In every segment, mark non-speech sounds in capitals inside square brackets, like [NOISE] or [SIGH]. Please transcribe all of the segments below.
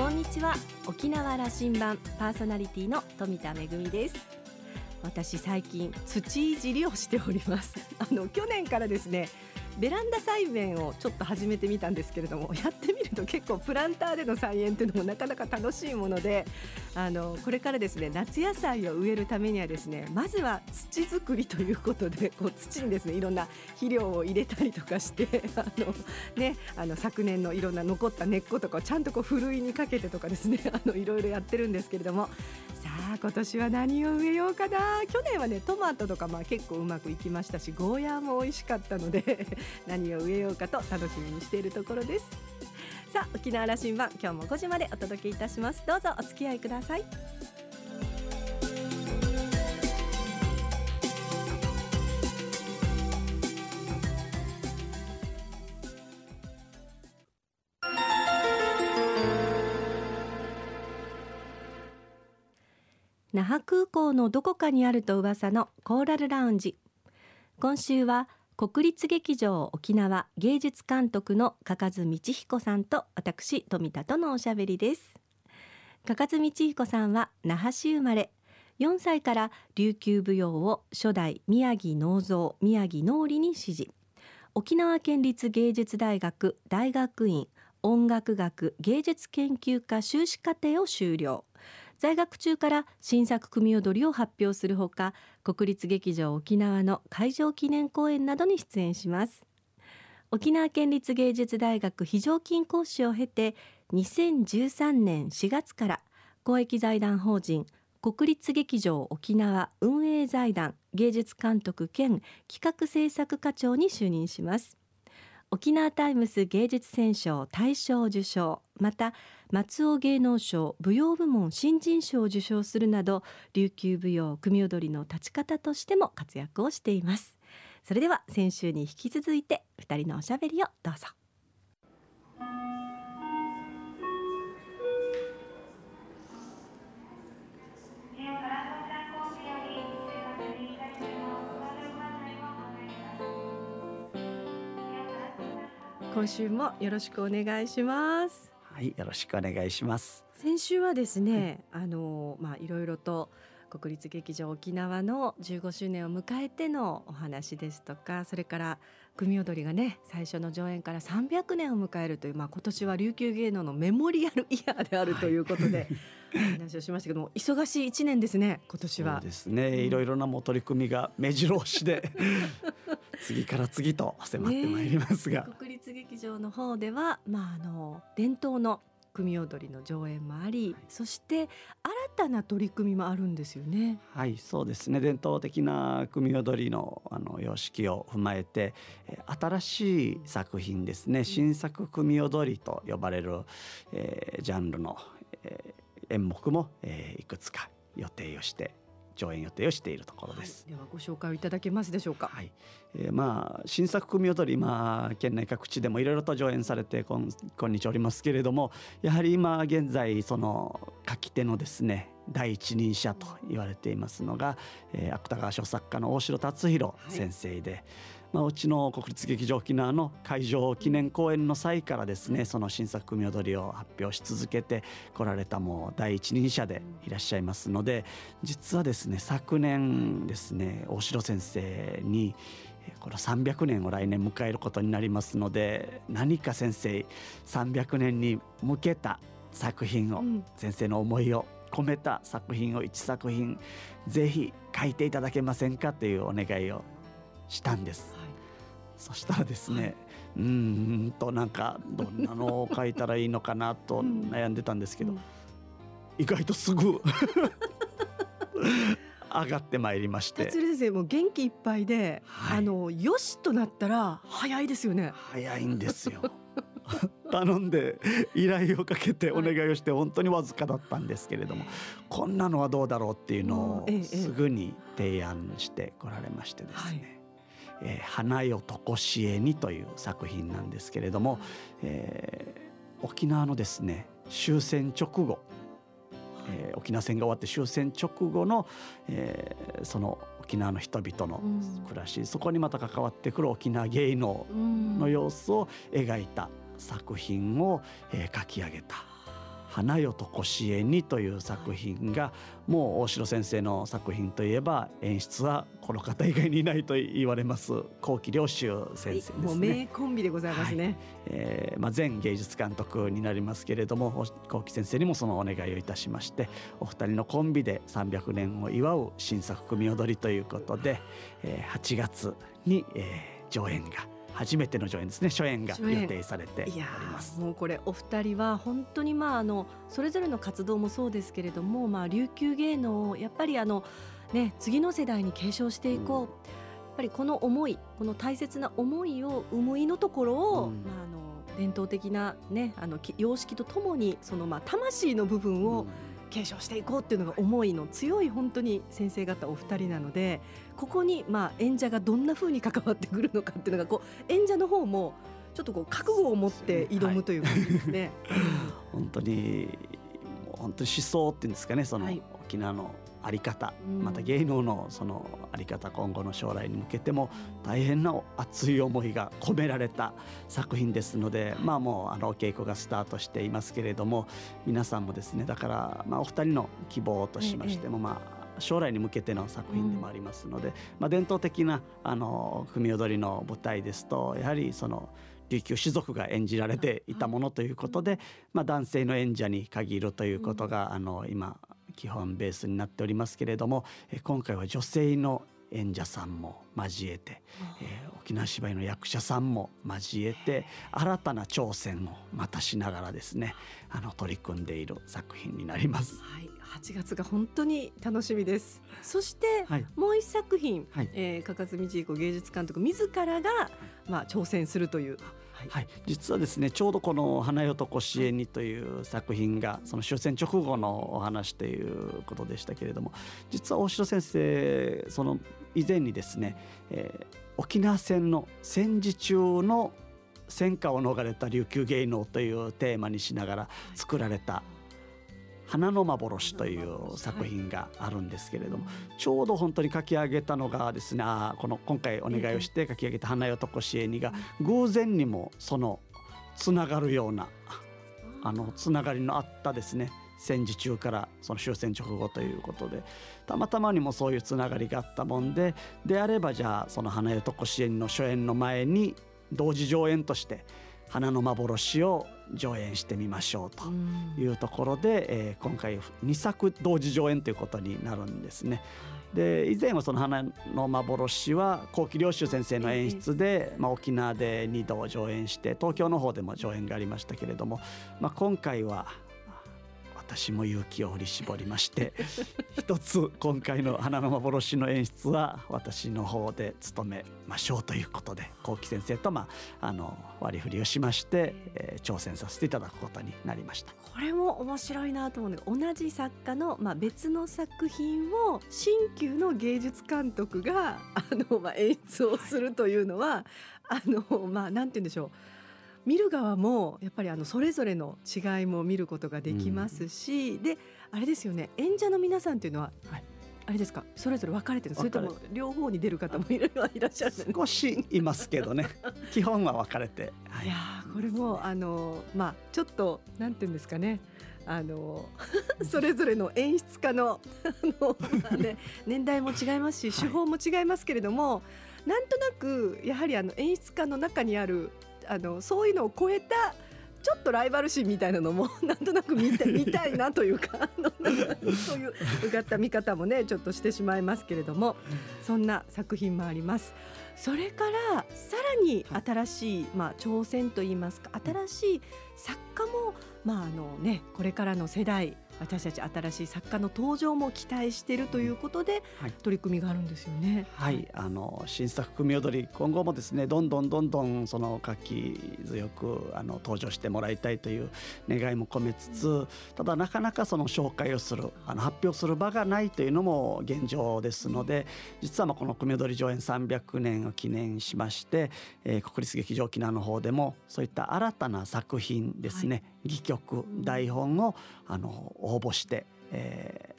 こんにちは。沖縄羅針盤パーソナリティの富田恵です。私最近土いじりをしております。あの去年からですねベランダ菜園をちょっと始めてみたんですけれども [LAUGHS] やってみると結構プランターでの菜園というのもなかなか楽しいものであのこれからですね夏野菜を植えるためにはですねまずは土作りということでこう土にですねいろんな肥料を入れたりとかして [LAUGHS] あの、ね、あの昨年のいろんな残った根っことかをちゃんとこうふるいにかけてとかですね [LAUGHS] あのいろいろやってるんですけれどもあ今年は何を植えようかな。去年はねトマトとかまあ結構うまくいきましたしゴーヤーも美味しかったので [LAUGHS] 何を植えようかと楽しみにしているところです。さあ沖縄羅針盤今日も5時までお届けいたします。どうぞお付き合いください。那覇空港のどこかにあると噂のコーラルラウンジ。今週は国立劇場沖縄芸術監督の加賀津道彦さんと私富田とのおしゃべりです。加賀津道彦さんは那覇市生まれ。4歳から琉球舞踊を初代宮城農造宮城農理に指示沖縄県立芸術大学大学院音楽学芸術研究科修士課程を修了。在学中から新作組踊りを発表するほか国立劇場沖縄の会場記念公演などに出演します。沖縄県立芸術大学非常勤講師を経て2013年4月から公益財団法人国立劇場沖縄運営財団芸術監督兼企画制作課長に就任します。沖縄タイムス芸術選奨大賞受賞また松尾芸能賞舞踊部門新人賞を受賞するなど琉球舞踊組踊りの立ち方としても活躍をしています。それでは先週に引き続いて2人のおしゃべりをどうぞ。今週もよろしくお願いします。はいよろしくお願いします。先週はですね、あのまあいろいろと国立劇場沖縄の15周年を迎えてのお話ですとかそれから組踊りがね最初の上演から300年を迎えるという、まあ、今年は琉球芸能のメモリアルイヤーであるということで、はい、話をしましたけども忙しい1年ですね今年は。そうですね、うん、いろいろなも取り組みが目白押しで [LAUGHS] 次から次と迫ってまいりますが、ね、国立劇場の方では、まあ、あの伝統の組踊りの上演もあり、はい、そして新たな取り組みもあるんですよね。はいそうですね。伝統的な組踊りのあの様式を踏まえて新しい作品ですね。新作組踊りと呼ばれる、えー、ジャンルの、えー、演目も、えー、いくつか予定をして上演予定をしているところです。はい、ではご紹介いただけますでしょうか。はい、えー、まあ新作組踊りまあ県内各地でもいろいろと上演されて今今日おりますけれども、やはり今現在その書き手のですね第一人者と言われていますのが、えー、芥川賞作家の大城達弘先生で。はいまあ、うちの国立劇場沖縄の会場記念公演の際からですねその新作組踊りを発表し続けてこられたもう第一人者でいらっしゃいますので実はですね昨年ですね大城先生にこの300年を来年迎えることになりますので何か先生300年に向けた作品を、先生の思いを込めた作品を1作品ぜひ書いていただけませんかというお願いをしたんです。そしたらですね、はい、うんとなんかどんなのを書いたらいいのかなと [LAUGHS] 悩んでたんですけど、うん、意外とすぐ [LAUGHS] 上がってまいりまして。達先生も元気いっぱいで、はい、あのよしとなったら早いですよね。早いんですよ。[LAUGHS] 頼んで依頼をかけてお願いをして本当にわずかだったんですけれども、こんなのはどうだろうっていうのをすぐに提案してこられましてですね、えー、花よとこしえにという作品なんですけれども、えー、沖縄のですね終戦直後、えー、沖縄戦が終わって終戦直後の、えー、その沖縄の人々の暮らし、うん、そこにまた関わってくる沖縄芸能の様子を描いた作品を、えー、書き上げた花よとこしえに」という作品がもう大城先生の作品といえば演出はこの方以外にいないと言われます幸喜良州先生ですね、もう名コンビでございますね、はい、えー、まあ、前芸術監督になりますけれども幸喜先生にもそのお願いをいたしましてお二人のコンビで300年を祝う新作組踊りということで、えー、8月に、えー、上演が初めての上演ですね初演が予定されております。もうこれお二人は本当にまああのそれぞれの活動もそうですけれどもまあ琉球芸能をやっぱりあのね次の世代に継承していこう、うん、やっぱりこの思いこの大切な思いを生むいのところを、うん、まああの伝統的なねあの様式とともにそのまあ魂の部分を、うん継承していこうっていうのが思いの強い本当に先生方お二人なのでここにまあ演者がどんなふうに関わってくるのかっていうのがこう演者の方もちょっとこう覚悟を持って挑むという感じですね。はい、本当に本当に思想っていうんですかねその沖縄のあり方、また芸能のそのあり方今後の将来に向けても大変な熱い思いが込められた作品ですので、まあもうあの稽古がスタートしていますけれども皆さんもですねだからまあお二人の希望としましてもまあ将来に向けての作品でもありますので、まあ、伝統的なあの組踊りの舞台ですとやはりその琉球士族が演じられていたものということで、まあ、男性の演者に限るということが、あの今基本ベースになっておりますけれども今回は女性の演者さんも交えて、えー、沖縄芝居の役者さんも交えて新たな挑戦をまたしながらですねあの取り組んでいる作品になります。はい、8月が本当に楽しみです。そして、はい、もう一作品、はい、えー、かかつみちいこ芸術監督自らがまあ挑戦するというはい、実はですねちょうどこの「花よとこしえに」という作品がその終戦直後のお話ということでしたけれども実は大城先生その以前にですね、えー、沖縄戦の戦時中の戦火を逃れた琉球芸能というテーマにしながら作られた花の幻という作品があるんですけれども、ちょうど本当に書き上げたのがですねこの今回お願いをして書き上げた花よとこしえにが偶然にもそのつながるようなあのつながりのあったですね戦時中からその終戦直後ということでたまたまにもそういうつながりがあったもんでであればじゃあその花よとこしえにの初演の前に同時上演として花の幻を上演してみましょうというところで、えー、今回2作同時上演ということになるんですね。で以前はその花の幻は幸喜良州先生の演出で、まあ、沖縄で2度上演して東京の方でも上演がありましたけれども、まあ、今回は私も勇気を振り絞りまして [LAUGHS] 一つ今回の花の幻の演出は私の方で務めましょうということで幸喜先生と、まあ、あの割り振りをしまして、えー、挑戦させていただくことになりました。これも面白いなと思うのが同じ作家の、まあ、別の作品を新旧の芸術監督があの、まあ、演出をするというのはあの、まあ、なんて言うんでしょう。見る側もやっぱりあのそれぞれの違いも見ることができますし、うん、であれですよね演者の皆さんっていうのは、はい、あれですか？それぞれ分かれてるそれとも両方に出る方もいらっしゃる少しいますけどね。[LAUGHS] 基本は分かれて、はい、いやこれもあのまあちょっとなんていうんですかね。あの [LAUGHS] それぞれの演出家のあの、まあね、年代も違いますし手法も違いますけれども、はい、なんとなくやはりあの演出家の中にあるあのそういうのを超えたちょっとライバル心みたいなのもなんとなく見た見たいなというかそういううがった見方もねちょっとしてしまいますけれどもそんな作品もあります。それからさらに新しい、まあ、挑戦といいますか新しい作家も、まああのね、これからの世代私たち新しい作家の登場も期待しているということで、はい、取り組みがあるんですよね。はい、あの新作組踊り今後もですねどんどんどんどんその活気強くあの登場してもらいたいという願いも込めつつただなかなかその紹介をするあの発表する場がないというのも現状ですので実はまあこの組踊り上演300年を記念しまして、えー、国立劇場沖縄の方でもそういった新たな作品ですね、はい戯曲台本をあの応募して、え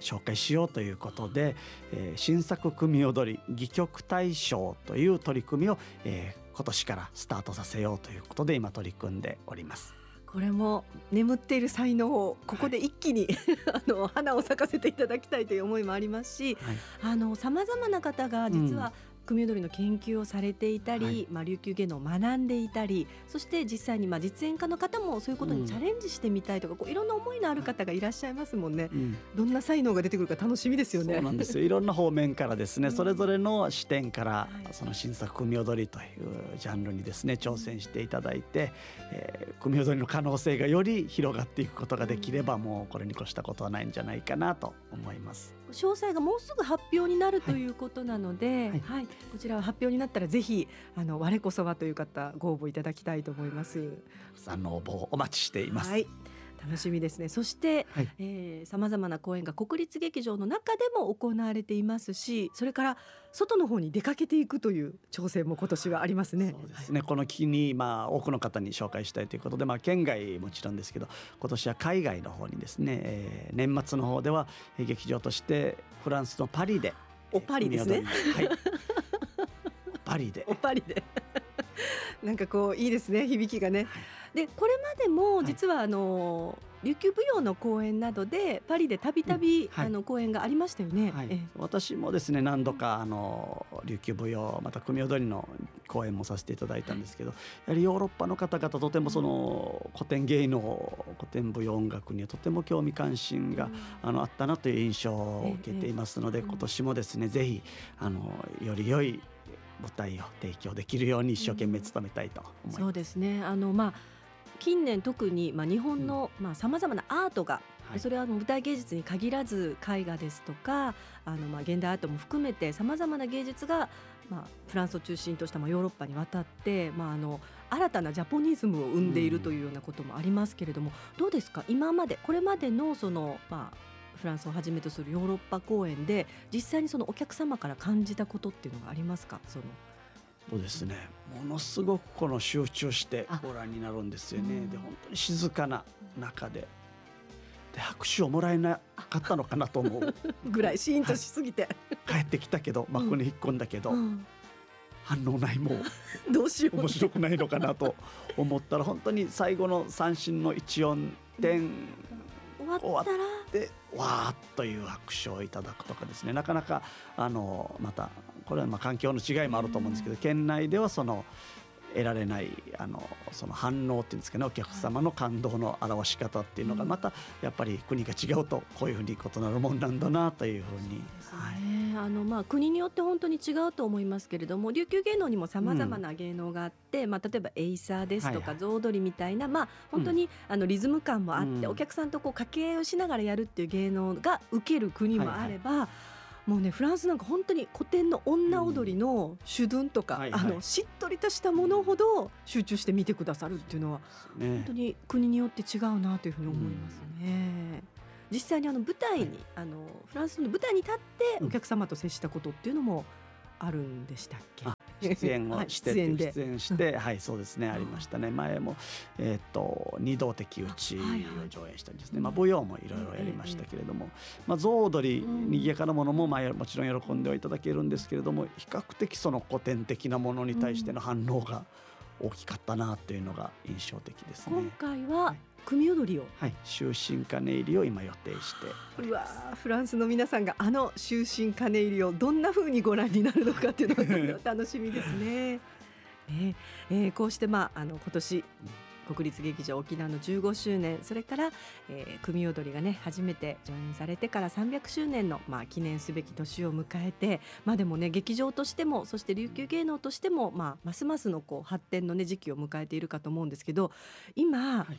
ー、紹介しようということで、えー、新作組踊り戯曲大賞という取り組みを、えー、今年からスタートさせようということで今取り組んでおります。これも眠っている才能をここで一気に、[LAUGHS] あの花を咲かせていただきたいという思いもありますし、はい。あの様々な方が実は組踊りの研究をされていたり、はい。まあ琉球芸能を学んでいたり、そして実際にまあ実演家の方もそういうことにチャレンジしてみたいとか、こういろんな思いのある方がいらっしゃいますもんね。うん。どんな才能が出てくるか楽しみですよね。そうなんですよ。いろんな方面からですねうん。それぞれの視点からはい。その新作組踊りというジャンルにですね挑戦していただいて、えー組踊りの可能性がより広がっていくことができればもうこれに越したことはないんじゃないかなと思います。詳細がもうすぐ発表になるということなので、はいはいこちらは発表になったらぜひあの我こそはという方ご応募いただきたいと思います。さんの応募をお待ちしています。はい、楽しみですね。そして、さまざまな公演が国立劇場の中でも行われていますし、それから外の方に出かけていくという挑戦も今年はありますね。そうですね、この機に、まあ、多くの方に紹介したいということで、まあ、県外もちろんですけど今年は海外の方にですね、えー年末の方ではえー劇場としてフランスのパリでおパリですね。はい。[LAUGHS] パリで。おパリで。なんかこういいですね。響きがね。でこれまでもはい。実はあの、琉球舞踊の公演などでパリでたびたび公演がありましたよね。はい。ええ、私もですね何度かあの琉球舞踊また組踊りの公演もさせていただいたんですけどやはりヨーロッパの方々とてもその古典芸能古典舞踊音楽にはとても興味関心があのあったなという印象を受けていますので、ええ今年もですねぜひあのより良い舞台を提供できるように一生懸命努めたいと思います。そうですね。あのまあ近年特にまあ日本のまあ様々なアートが、はい。それは舞台芸術に限らず絵画ですとかあのまあ現代アートも含めて様々な芸術がまあフランスを中心としたまあヨーロッパに渡ってまああの新たなジャポニズムを生んでいるというようなこともありますけれども、どうですか？今までこれまでのそのまあフランスをはじめとするヨーロッパ公演で実際にそのお客様から感じたことっていうのがありますか？その。そうですねものすごくこの集中してあ。ご覧になるんですよね。うん。で本当に静かな中で。で拍手をもらえなかったのかなと思う。[LAUGHS] ぐらいシーンとしすぎて、[LAUGHS] 帰ってきたけど幕に引っ込んだけど、うん。反応ないもう。[LAUGHS] どうしよう。面白くないのかなと思ったら本当に最後の三振の一音点終わったら。でわーっという拍手をいただくとかですね。なかなかあのまたこれはまあ環境の違いもあると思うんですけど、県内ではその得られないあのその反応っていうんですかねお客様の感動の表し方っていうのがうん。またやっぱり国が違うとこういうふうに異なるもんなんだなというふうに。はい。ね。あのまあ国によって本当に違うと思いますけれども琉球芸能にもさまざまな芸能があって、まあ、例えばエイサーですとか、はいはい。象踊りみたいな、まあ、本当に、あのリズム感もあって、うん。お客さんとこう掛け合いをしながらやるっていう芸能が受ける国もあれば。もうねフランスなんか本当に古典の女踊りの手段とか、はいはい。あのしっとりとしたものほど集中して見てくださるっていうのはね。本当に国によって違うなというふうに思いますね。実際にあの舞台に、あのフランスの舞台に立ってうん。お客様と接したことっていうのもあるんでしたっけ？あ出演はいをして、出演で。出演して、はいそうですねありましたね。前もえーっと二道的打ちを上演したりですね、まあ舞踊もいろいろやりましたけれども、まあ象踊りうん。賑やかなものもまあもちろん喜んではいただけるんですけれども比較的その古典的なものに対しての反応が大きかったなというのが印象的ですね。今。回ははい組踊りを。はい、終身金入りを今予定してう。わーフランスの皆さんがあの終身金入りをどんな風にご覧になるのかっていうのが楽しみですね。[LAUGHS] ねえーこうしてまああの今年国立劇場沖縄の15周年それから、えー組踊りがね初めて上演されてから300周年の、まあ、記念すべき年を迎えてまあでもね劇場としてもそして琉球芸能としても、まあ、ますますのこう発展の、ね、時期を迎えているかと思うんですけど今、はい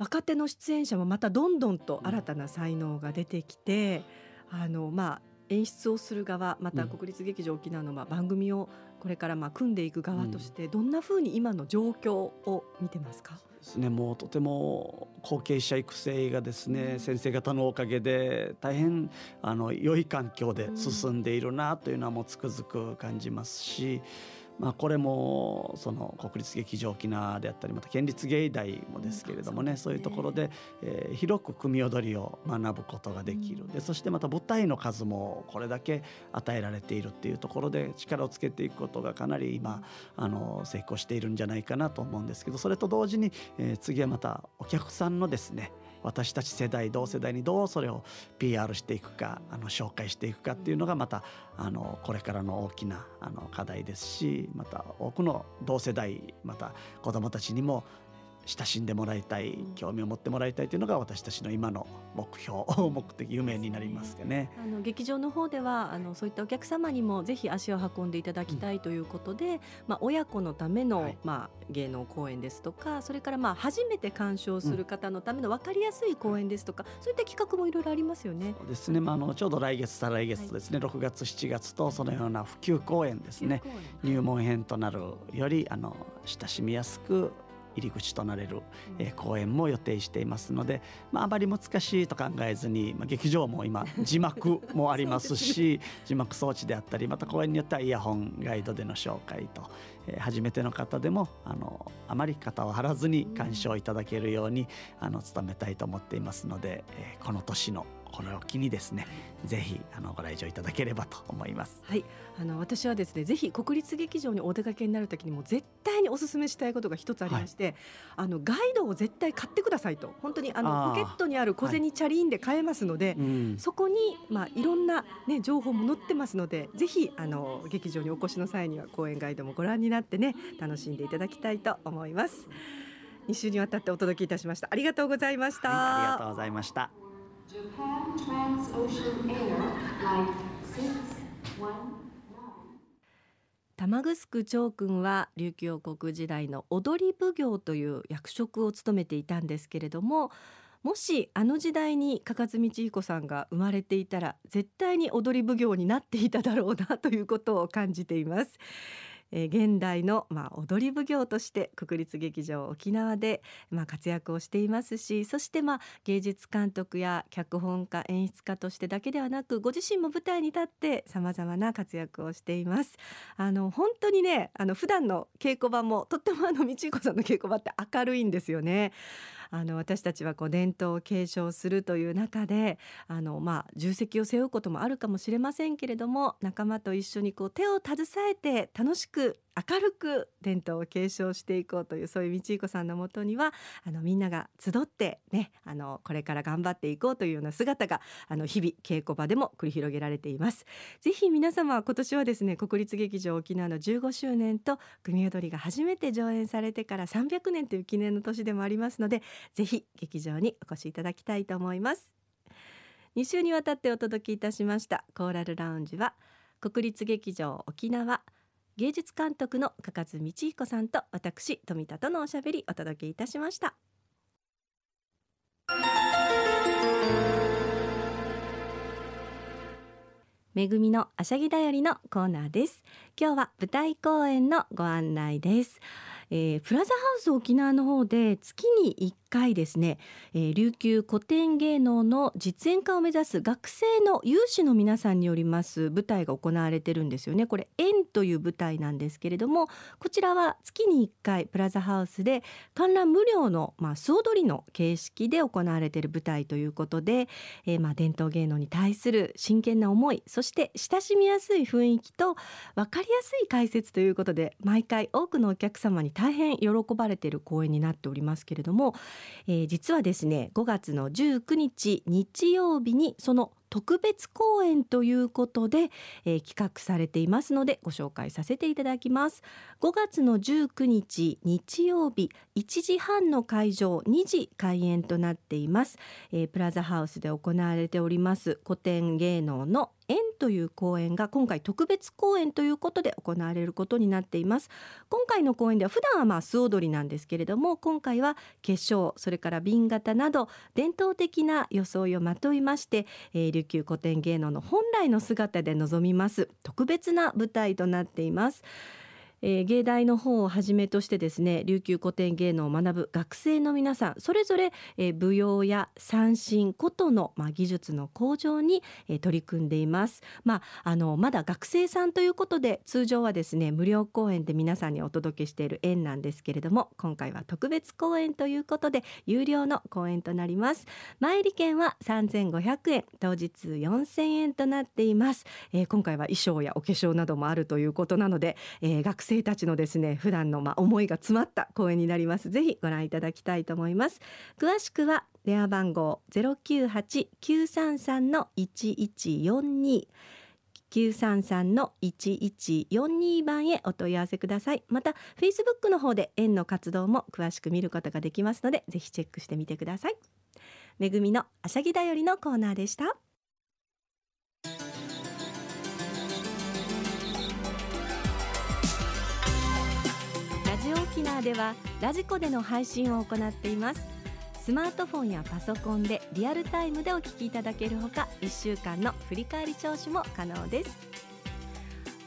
若手の出演者もまたどんどんと新たな才能が出てきて、あのまあ演出をする側またうん。国立劇場沖縄のまあ番組をこれからまあ組んでいく側としてどんなふうに今の状況を見てますか、ですね。もうとても後継者育成がですね、先生方のおかげで大変あの良い環境で進んでいるなというのはもうつくづく感じますし、まあ、これもその国立劇場沖縄であったりまた県立芸大もですけれどもね、うんそういうところで、えー広く組踊りを学ぶことができる、うん。でそしてまた舞台の数もこれだけ与えられているっていうところで力をつけていくことがかなり今あの成功しているんじゃないかなと思うんですけどそれと同時にえー、次はまたお客さんのですね私たち世代同世代にどうそれを PR していくかあの紹介していくかっていうのがまたあのこれからの大きなあの課題ですしまた多くの同世代また子どもたちにも親しんでもらいたい興味を持ってもらいたいというのが私たちの今の目標 [LAUGHS] 目的夢になりますかね。あの劇場の方ではあのそういったお客様にもぜひ足を運んでいただきたいということで、うん、まあ、親子のための、はい、まあ、芸能公演ですとかそれからまあ初めて鑑賞する方のための分かりやすい公演ですとか、うん、そういった企画もいろいろありますよね。そうですね、まあ、あのちょうど来月再来月ですね、はい、6月7月とそのような普及公演ですね。入門編となるよりあの親しみやすく入り口となれる、えー、公演も予定していますので、まあ、あまり難しいと考えずに、まあ、劇場も今 [LAUGHS] 字幕もありますしね、字幕装置であったりまた公演によってはイヤホンガイドでの紹介と、えー、初めての方でもあのあまり肩を張らずに鑑賞いただけるように、あの努めたいと思っていますので、えー、この年のこれを機にですねぜひあのご来場いただければと思います。はい。あの私はですねぜひ国立劇場にお出かけになる時にも絶対にお勧めしたいことが一つありまして、はい、あのガイドを絶対買ってくださいと。本当にあのポケットにある小銭チャリンで買えますので、はい。うん、そこにまあいろんなね情報も載ってますのでぜひあの劇場にお越しの際には公演ガイドもご覧になってね楽しんでいただきたいと思います。2週にわたってお届けいたしました。ありがとうございました、はい、ありがとうございました玉城長君は琉球王国時代の踊り奉行という役職を務めていたんですけれどももしあの時代に加賀道彦さんが生まれていたら絶対に踊り奉行になっていただろうなということを感じています。えー、現代の、まあ、踊り奉行として国立劇場沖縄で、まあ、活躍をしていますしそして、まあ、芸術監督や脚本家演出家としてだけではなくご自身も舞台に立ってさまざまな活躍をしています。あの本当にねあの普段の稽古場もとってもあの道彦さんの稽古場って明るいんですよね。あの私たちはこう伝統を継承するという中であの、まあ、重責を背負うこともあるかもしれませんけれども仲間と一緒にこう手を携えて楽しく明るく伝統を継承していこうというそういう道彦さんのもとにはあのみんなが集ってねあのこれから頑張っていこうというような姿があの日々稽古場でも繰り広げられています。ぜひ皆様今年はですね国立劇場沖縄の15周年と組踊りが初めて上演されてから300年という記念の年でもありますのでぜひ劇場にお越しいただきたいと思います。2週にわたってお届けいたしましたコーラルラウンジは国立劇場沖縄芸術監督の加賀道彦さんと私富田とのおしゃべりお届けいたしました。めぐみのあしゃぎだよりのコーナーです。今日は舞台公演のご案内です。えー、プラザハウス沖縄の方で月に1回ですね、えー、琉球古典芸能の実演家を目指す学生の有志の皆さんによります舞台が行われてるんですよね。これ縁という舞台なんですけれどもこちらは月に1回プラザハウスで観覧無料のまあ素踊りの形式で行われている舞台ということで、えー、まあ伝統芸能に対する真剣な思いそして親しみやすい雰囲気と分かりやすい解説ということで毎回多くのお客様に大変喜ばれている公演になっておりますけれども、えー、実はですね5月の19日日曜日にその特別公演ということで、えー、企画されていますのでご紹介させていただきます。5月の19日日曜日1時半の会場2時開演となっています、えー、プラザハウスで行われております古典芸能の縁という公演が今回特別公演ということで行われることになっています。今回の公演では普段はまあ素踊りなんですけれども今回は化粧それから瓶型など伝統的な装いをまといまして、えー、琉球古典芸能の本来の姿で臨みます。特別な舞台となっています。えー、芸大の方をはじめとしてですね琉球古典芸能を学ぶ学生の皆さんそれぞれ、えー、舞踊や三振琴の、まあ、技術の向上に、えー、取り組んでいます、まあ、あのまだ学生さんということで通常はですね無料公演で皆さんにお届けしている園なんですけれども今回は特別公演ということで有料の公演となります。前利券は3500円当日4000円となっています、えー、今回は衣装やお化粧などもあるということなので、えー、学生生たちのですね普段のまあ思いが詰まった公演になります。ぜひご覧いただきたいと思います。詳しくは電話番号098-933の1142 933の1142番へお問い合わせください。また Facebook の方で園の活動も詳しく見ることができますのでぜひチェックしてみてください。めぐみのあしゃぎだよりのコーナーでした。ラジオ沖縄ではラジコでの配信を行っています。スマートフォンやパソコンでリアルタイムでお聞きいただけるほか1週間の振り返り聴取も可能です。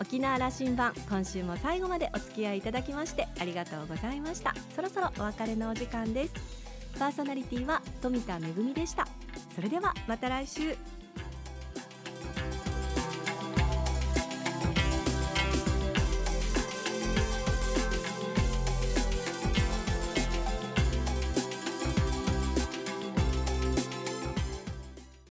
沖縄羅針盤今週も最後までお付き合いいただきましてありがとうございました。そろそろお別れのお時間です。パーソナリティは富田恵でした。それではまた来週。